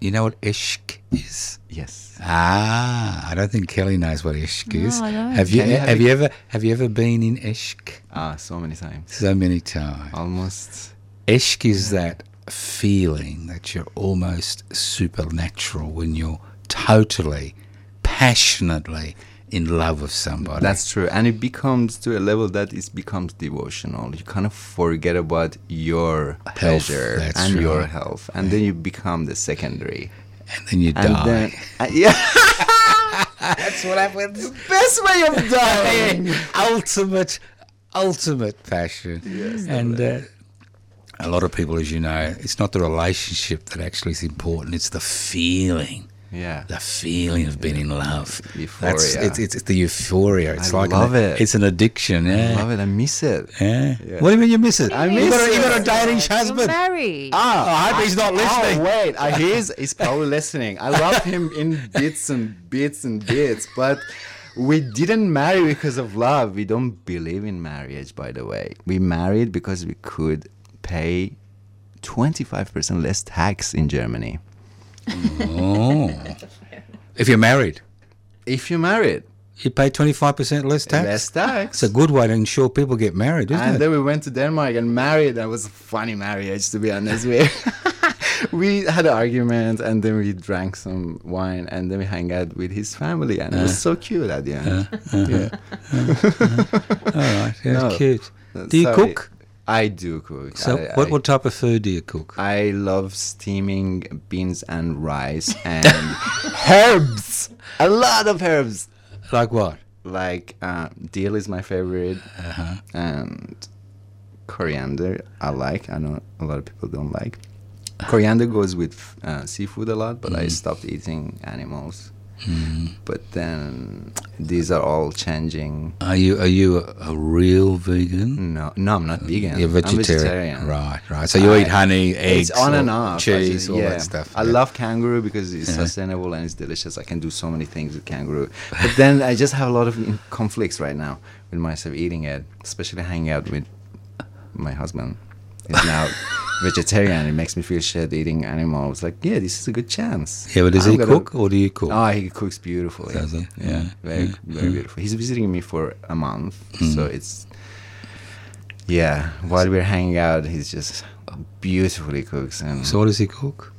you know what ishq is? yes Ah, I don't think Kelly knows what ishq is. I don't. Have you? You have have you ever? Have you ever been in ishq? ah so many times So many times. almost Ishq is that feeling that you're almost supernatural when you're totally, passionately in love with somebody. That's true, and it becomes to a level that it becomes devotional. You kind of forget about your pleasure that's and your health, and then you become the secondary. and then you And die. then, uh, yeah, that's what happens. Best way of dying. ultimate, ultimate passion. Yes. and uh, a lot of people, as you know, it's not the relationship that actually is important; it's the feeling Yeah. The feeling of being in love. Euphoria. That's it's, it's, it's the euphoria. It's I like love an, it. It's an addiction. Yeah. I love it. I miss it. Yeah. Yeah. What do you mean you miss it? I you miss got a, you it. got a Danish You're husband. married. Ah, I hope he's not listening. Oh, wait, uh, he's, he's probably listening. I love him in bits and bits and bits, but we didn't marry because of love. We don't believe in marriage, by the way. We married because we could pay 25% less tax in Germany. Oh. If you're married, If you're married, you pay 25% less tax. less tax. It's a good way to ensure people get married, isn't and it? then we went to Denmark and married. That was a funny marriage, to be honest. We, we had an argument and then we drank some wine and then we hang out with his family and it was uh. so cute at the end. Uh, uh-huh. yeah. Uh-huh. Uh-huh. All right. Yeah, No. cute. Do you Sorry. cook? I do cook. So, I, what, I, what type of food do you cook? I love steaming beans and rice and herbs. A lot of herbs. Like what? Like uh, dill is my favorite, Uh-huh. and coriander I like. I know a lot of people don't like. Coriander goes with uh, seafood a lot, but Mm. I stopped eating animals. Mm. But then these are all changing. Are you are you a, a real vegan? No, no, I'm not vegan. You're I'm vegetarian. Right, right. So you I- eat honey, eggs, on and off. Cheese, just- all yeah. that stuff. I yeah. love kangaroo because it's Yeah. sustainable and it's delicious. I can do so many things with kangaroo. But then I just have a lot of conflicts right now with myself eating it, especially hanging out with my husband. He's now vegetarian. It makes me feel shit eating animals. Like, yeah, this is a good chance. Yeah, but does I'm he gonna- cook or do you cook? Oh, he cooks beautifully. Does he? Yeah, Yeah, very, yeah, very beautiful. He's visiting me for a month, Mm. so it's yeah. While we're hanging out, he's just beautifully cooks and so what does he cook?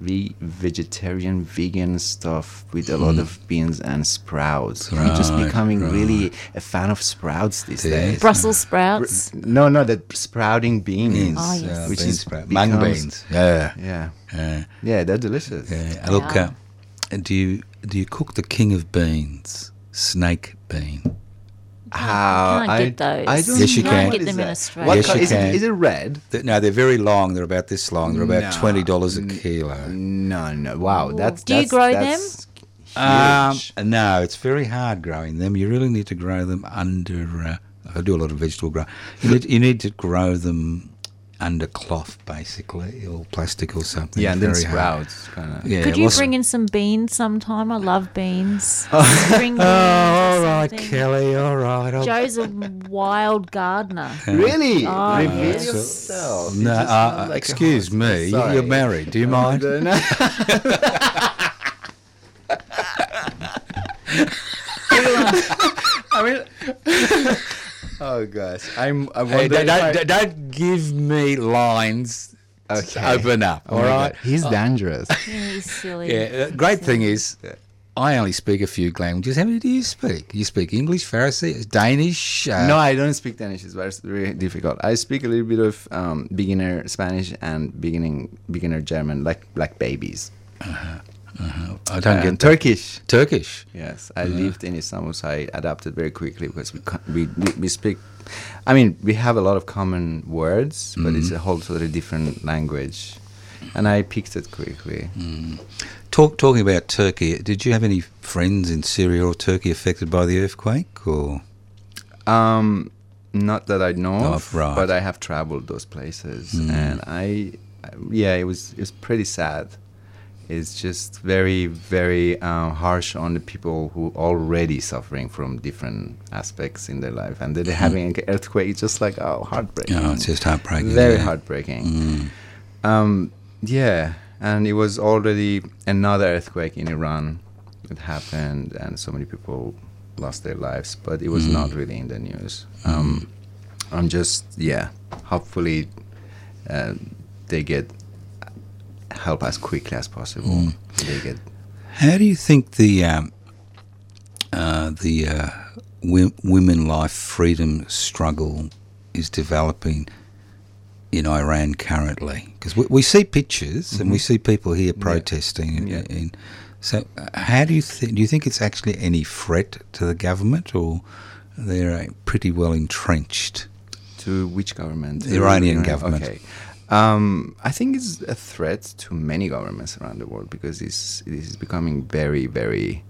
Ve- vegetarian, vegan stuff with a lot of beans and sprouts. I'm just Mm. Becoming right. really a fan of sprouts these Yeah. days. Brussels sprouts. No, no, the sprouting beans. Beans, Oh, yes. yeah, Which beans, is sprout- mung becomes- beans. Yeah, Yeah, yeah, yeah, they're delicious. yeah. Look, Yeah. uh, do you do you cook the king of beans, snake bean? How can't I, get those. I don't Yes, you know can. what Get is them in that. Australia. What Yes, co- you is, can. It, is it red? Th- No, they're very long. They're about this long. They're about No. twenty dollars a kilo. No, no. Wow, that's. Do you grow that's Um, huge. no, it's very hard growing them. You really need to grow them under. Uh, I do a lot of vegetable grow. You need, you need to grow them under cloth, basically, or plastic or something. yeah, and then Very hard. sprouts, kind of. Yeah, Could you well, bring in some beans sometime? I love beans. Spring beans. Oh, all right. Kelly. All right. I'll- Joe's a wild gardener. Really? Oh, Reveal yes. yourself. No, just uh, like excuse me. you- Sorry. You're married. Do you mind? I mean, oh gosh, I'm. I Hey, wonder don't, don't, don't give me lines. to Okay. Open up. Oh all my right. God, he's dangerous. Yeah, he's silly. Yeah. The great thing is, I only speak a few languages. How many do you speak? You speak English, Farsi, Danish. Uh, no, I don't speak Danish. It's very, very difficult. I speak a little bit of um, beginner Spanish and beginning beginner German, like like babies. I don't And get Turkish. Turkish. Yes, I uh-huh. lived in Istanbul, so I adapted very quickly because we we, we we speak. I mean, we have a lot of common words, but it's mm-hmm. a whole totally different language, and I picked it quickly. Mm. Talk, talking about Turkey, did you have any friends in Syria or Turkey affected by the earthquake? Or Um, not that I know Oh, of, right. but I have traveled those places, mm. and I, yeah, it was it was pretty sad. It's just very very uh, harsh on the people who already suffering from different aspects in their life, and then they're having an earthquake. It's just like oh, heartbreaking. no, it's just heartbreaking. very yeah. heartbreaking. Mm. Um, yeah, and it was already another earthquake in Iran. It happened, and so many people lost their lives, but it was Mm. not really in the news. Um, I'm just, yeah, hopefully uh, they get help as quickly as possible. Mm. They get How do you think the um, uh, the uh, wi- women life freedom struggle is developing in Iran currently? Because we, we see pictures and we see people here protesting. Mm-hmm. Yeah. and so, uh, how do you think? Do you think it's actually any threat to the government, or they're pretty well entrenched? to which government? The Iranian Iran- government. Okay. Um, I think it's a threat to many governments around the world because it is becoming very, very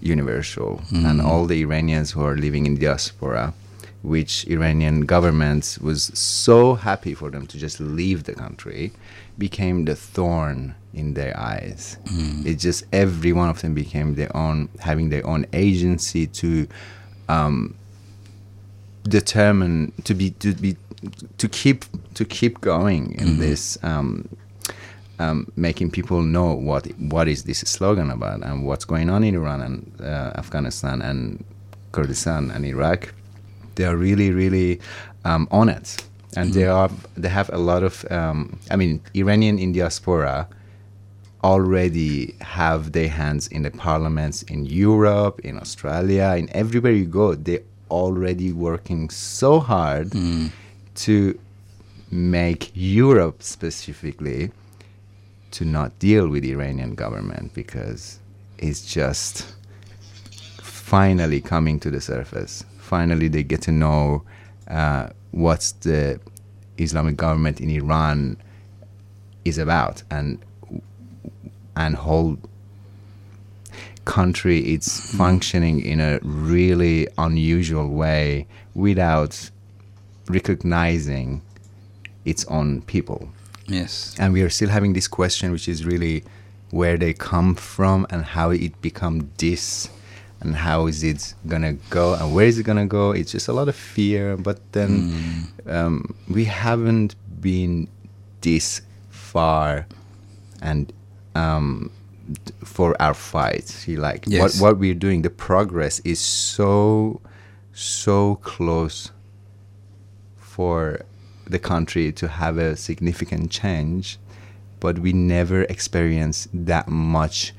universal. And all the Iranians who are living in diaspora, which Iranian government was so happy for them to just leave the country, became the thorn in their eyes. It just every one of them became their own, having their own agency to um, determine to be to be to keep to keep going in this um, um, making people know what what is this slogan about and what's going on in Iran and uh, Afghanistan and Kurdistan and Iraq. They are really really um, on it, and they are they have a lot of. Um, I mean, Iranian in diaspora already have their hands in the parliaments in Europe, in Australia, in everywhere you go. They already working so hard to make Europe specifically to not deal with Iranian government because it's just finally coming to the surface. Finally, they get to know uh, the Islamic government in Iran is about and and whole country it's functioning in a really unusual way without recognizing its own people. Yes. and we are still having this question which is really where they come from and how it become this and how is it gonna go and where is it gonna go. It's just a lot of fear but then um, we haven't been this far and um, for our fight See, like Yes. what what we're doing the progress is so so close for the country to have a significant change, but we never experience that much.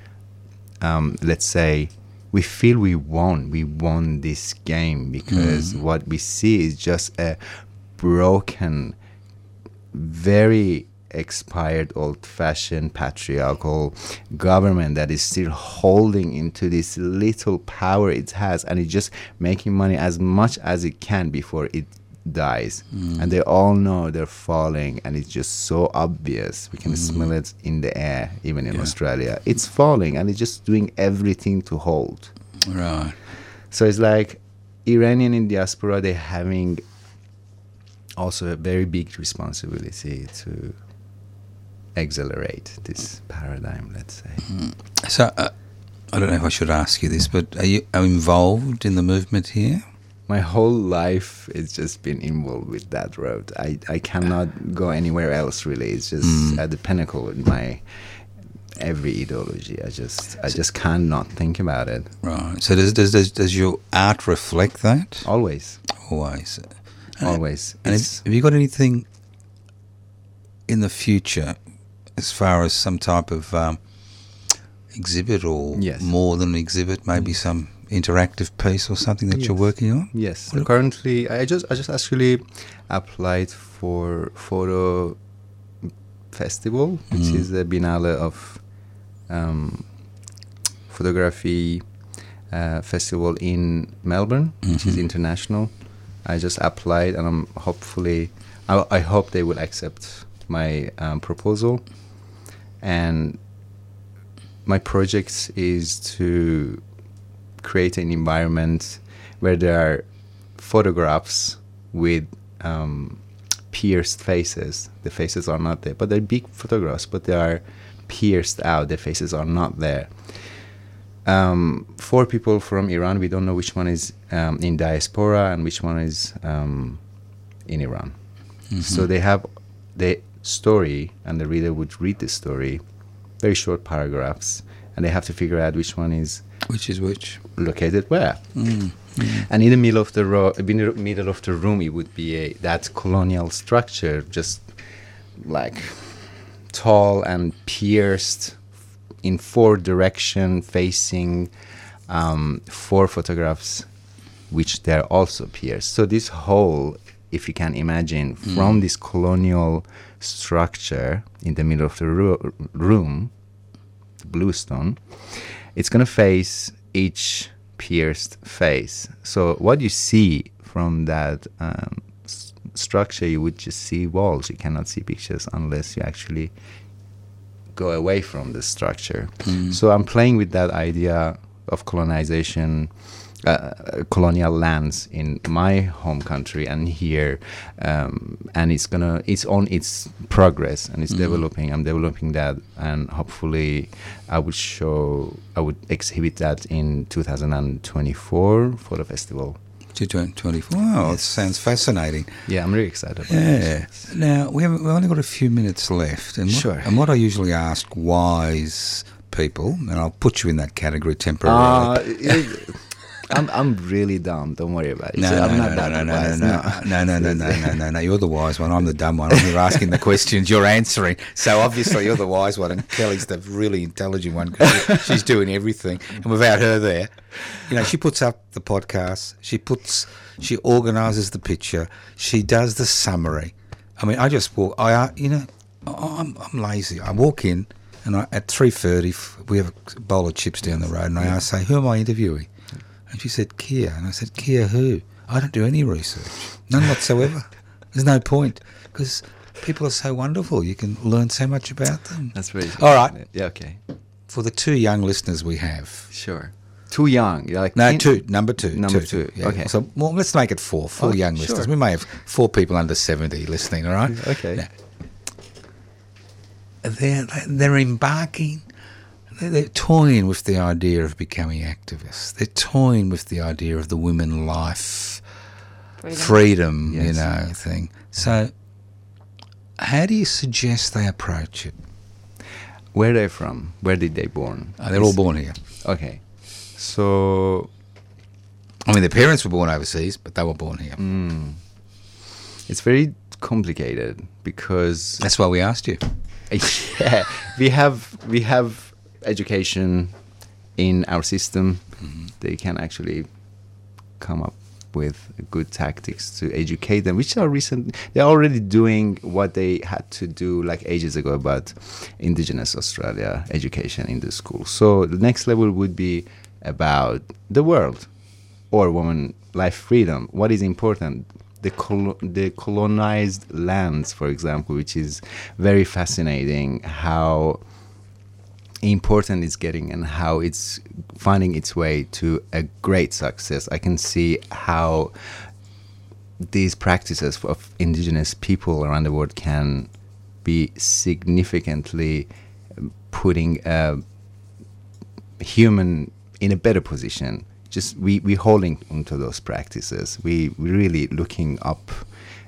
Um, let's say we feel we won, we won this game because what we see is just a broken, very expired, old-fashioned patriarchal government that is still holding into this little power it has, and it's just making money as much as it can before it dies. Mm. And they all know they're falling and it's just so obvious. We can mm-hmm. smell it in the air even in australia. It's falling and it's just doing everything to hold. Right. so it's like iranian in diaspora they're having also a very big responsibility to accelerate this paradigm let's say. So uh, I don't know if I should ask you this, but are you are involved in the movement here? my whole life has just been involved with that road. I, I cannot go anywhere else really. It's just at the pinnacle with my every ideology. I just i just cannot think about it. Right. So does does does, does your art reflect that? always. Always. always. And have, have you got anything in the future, as far as some type of um, exhibit or Yes. more than an exhibit, maybe some interactive piece or something that you're working on? Yes. What- currently, I just I just actually applied for photo festival, which Mm. is the Biennale of um, photography uh, festival in Melbourne, which is Mhm. international. I just applied, and I'm hopefully I, I hope they will accept my um, proposal. And my project is to create an environment where there are photographs with um, pierced faces. The faces are not there, but they're big photographs, but they are pierced out. The faces are not there. Um, four people from Iran. We don't know which one is um, in diaspora and which one is um, in Iran. So they have the story, and the reader would read the story, very short paragraphs, and they have to figure out which one is Which is which? located where. Mm. And in the middle of the ro- in the middle of the room, it would be a that colonial structure, just like tall and pierced in four direction, facing um, four photographs, which they're also pierced. So this whole, if you can imagine, from this colonial structure in the middle of the ro- room, the blue stone, it's going to face each pierced face. So what you see from that um, s- structure, you would just see walls. You cannot see pictures unless you actually go away from the structure. So I'm playing with that idea of colonization, uh, colonial lands in my home country and here, um, and it's gonna it's on its progress and it's developing. I'm developing that, and hopefully, I would show I would exhibit that in 2024 for the festival. 2024. Wow, it sounds fascinating. Yeah, I'm really excited. About Yeah. Now we have we've only got a few minutes left, and what, Sure. and what I usually ask wise people, and I'll put you in that category temporarily. Uh, I'm, I'm really dumb. Don't worry about it. No, no, no, no, no, no, no, no, no, no, no. You're the wise one. I'm the dumb one. I'm here asking the questions. You're answering. So obviously you're the wise one, and Kelly's the really intelligent one because she's doing everything. And without her there, you know, she puts up the podcast. She puts, she organises the picture. She does the summary. I mean, I just walk. I, uh, you know, I'm, I'm lazy. I walk in, and I, at three thirty, we have a bowl of chips down the road, and I ask, say, who am I interviewing? And she said, Kia. And I said, Kia who? I don't do any research. None whatsoever. There's no point because people are so wonderful. You can learn so much about them. That's very. All right. Yeah. Okay. For the two young listeners we have. Sure. Too young. You're like No, two. Number two. Number two, okay. So well, let's make it four. Four young sure. listeners. We may have four people under 70 listening, all right? Okay. Now, they're, they're embarking, they're, they're toying with the idea of becoming activists. They're toying with the idea of the women life, freedom, you Yes. know, thing. So, how do you suggest they approach it? Where are they from? Where did they born? Oh, they're all born here. Okay. So I mean, their parents were born overseas, but they were born here. Mm. it's very complicated because That's why we asked you. yeah, we have we have education in our system. They can actually come up with good tactics to educate them, which are recent. They're already doing what they had to do like ages ago about Indigenous Australia education in the school. So the next level would be about the world or woman life freedom. What is important? The, col- the colonized lands, for example, which is very fascinating. How important it's getting and how it's finding its way to a great success. I can see how these practices of indigenous people around the world can be significantly um, putting a human in a better position. Just we we holding onto those practices. We we really looking up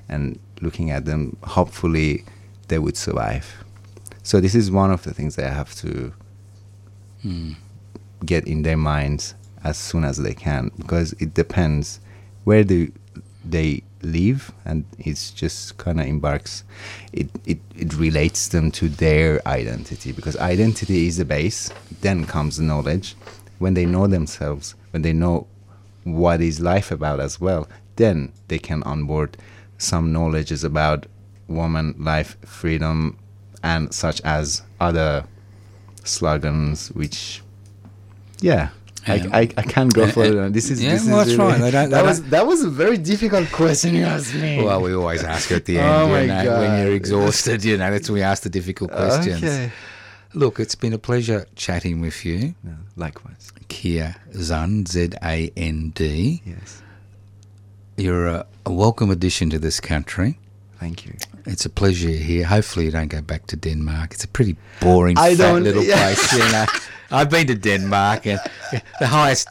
and looking at them. Hopefully, they would survive. So this is one of the things that I have to get in their minds as soon as they can, because it depends where do they live, and it's just kind of embarks. It, it it relates them to their identity because identity is the base. Then comes the knowledge. When they know themselves, when they know what is life about as well, then they can onboard some knowledges about woman, life, freedom, and such as other slogans, which, yeah. I, Yeah. I, I can't go further. This is yeah, this is well, that's really-. They don't- that was that was a very difficult question you asked me. Well, we always ask at the oh end, Oh my know, when you're exhausted, you know, that's when we ask the difficult questions. Okay. Look, it's been a pleasure chatting with you. No, likewise. Kia Zand, Z A N D. Yes. You're a, a welcome addition to this country. Thank you. It's a pleasure you're here. Hopefully, you don't go back to Denmark. It's a pretty boring, I fat little yeah. place. You know, I've been to Denmark, and the highest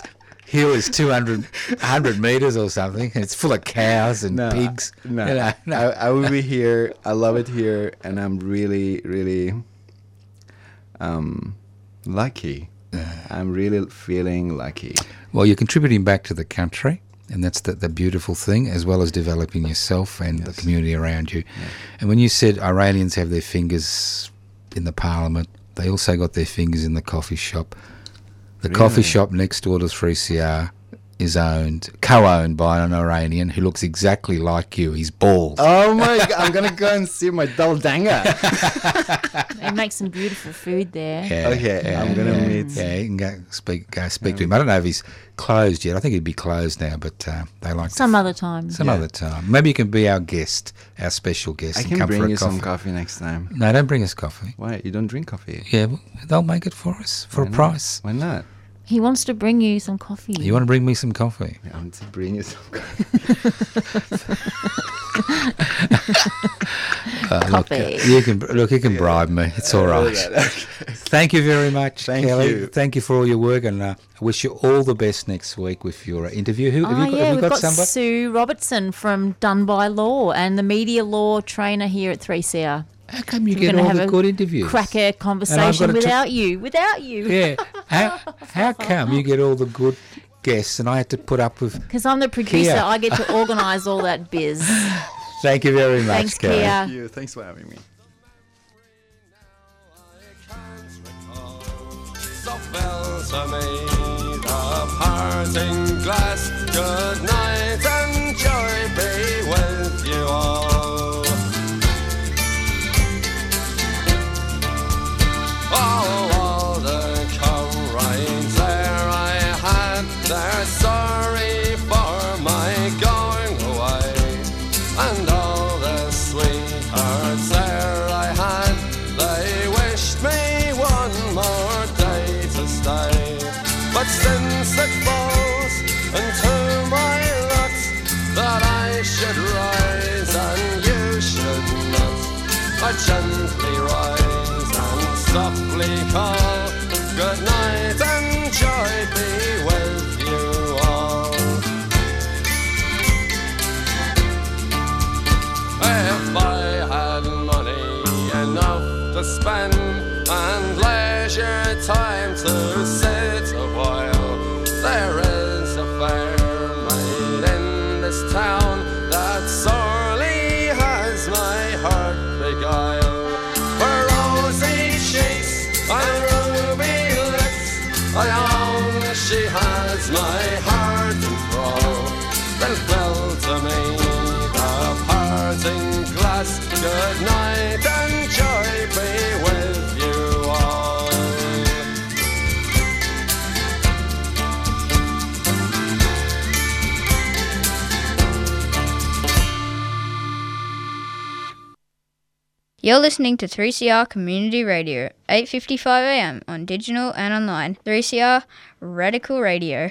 hill is 200 100 meters or something. It's full of cows and No, pigs. No, You know, no. I, I will be here. I love it here, and I'm really, really um, lucky. I'm really feeling lucky. Well, you're contributing back to the country, and that's the, the beautiful thing, as well as developing yourself and the community around you. And when you said Iranians have their fingers in the parliament, they also got their fingers in the coffee shop. The coffee shop next door to 3CR is owned, co-owned by an Iranian who looks exactly like you. He's bald. Oh my god, I'm gonna go and see my Daldanga. They make some beautiful food there. Yeah, Okay, I'm gonna yeah, meet- Yeah, you can go speak, go speak to him. I don't know if he's closed yet. I think he'd be closed now, but uh, they like to Some other time. Some Yeah. other time. Maybe you can be our guest, our special guest. I and can come for bring a you coffee. some coffee next time. No, don't bring us coffee. Why? You don't drink coffee? Yeah, well, they'll make it for us for Why a not? price. Why not? He wants to bring you some coffee. You want to bring me some coffee? I want to bring you some coffee. Uh, look, Coffee. uh, you can look. You can bribe me. It's all right. Thank you very much, Thank Kelly. you. Thank you for all your work, and uh, I wish you all the best next week with your uh, interview. Who have Oh you got? yeah, have you we've got, got, somebody? Sue Robertson from Done by Law and the media law trainer here at 3CR. How come you We're get gonna all have the a good interviews? Cracker conversation to tr- without you, without you. Yeah. How how come you get all the good guests, and I have to put up with? Because I'm the producer, Kia. I get to organise all that biz. Thank you very much, Thanks, Kelly. Kia. Thank you. Thanks for having me. So fell to me the parting glass. Good night and joy enough to You're listening to 3CR Community Radio, 8:55 a.m. on digital and online. 3CR Radical Radio.